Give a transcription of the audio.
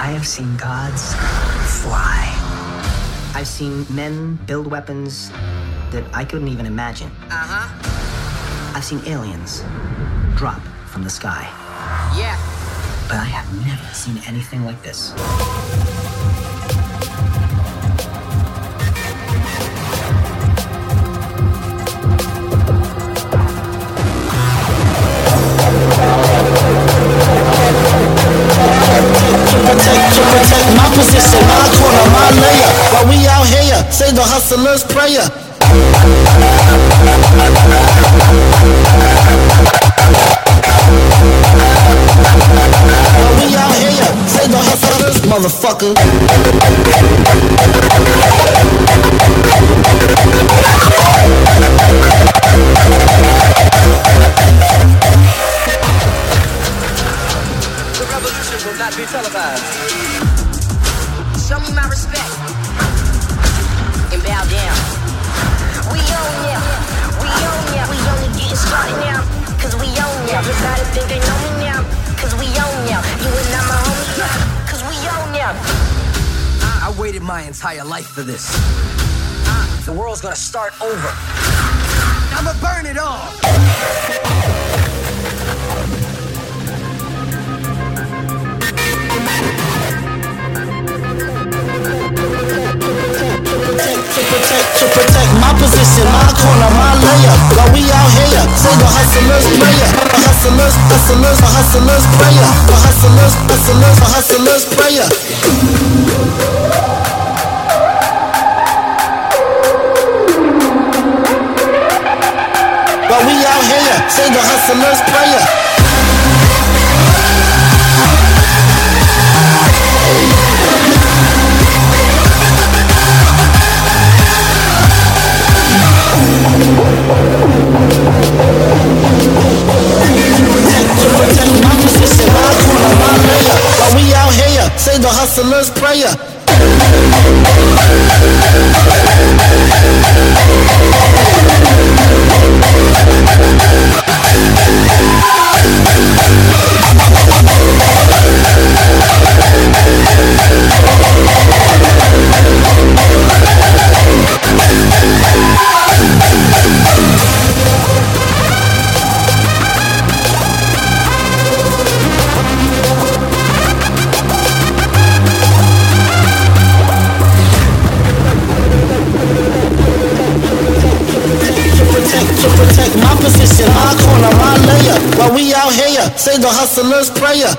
I have seen gods fly. I've seen men build weapons that I couldn't even imagine. Uh huh. I've seen aliens drop from the sky. Yeah. But I have never seen anything like this. Say the hustler's prayer. We out here, say the hustler's motherfucker. The revolution will not be televised. Show me my respect. Bow down. We own ya. We own ya. We only getting started now. Cause we own ya. Everybody think they know me now. Cause we own ya. You and I'm a homie. Cause we own ya. I, I waited my entire life for this. The world's gonna start over. I'ma burn it all. To protect my position, my corner, my layer. While we out here, say the hustler's prayer. The hustlers, hustlers, the hustler's prayer. The hustlers, hustlers, the hustler's prayer. While we out here, say the hustler's prayer. Hustler's prayer. Position, my corner, my layer. While we out here, say the hustler's prayer.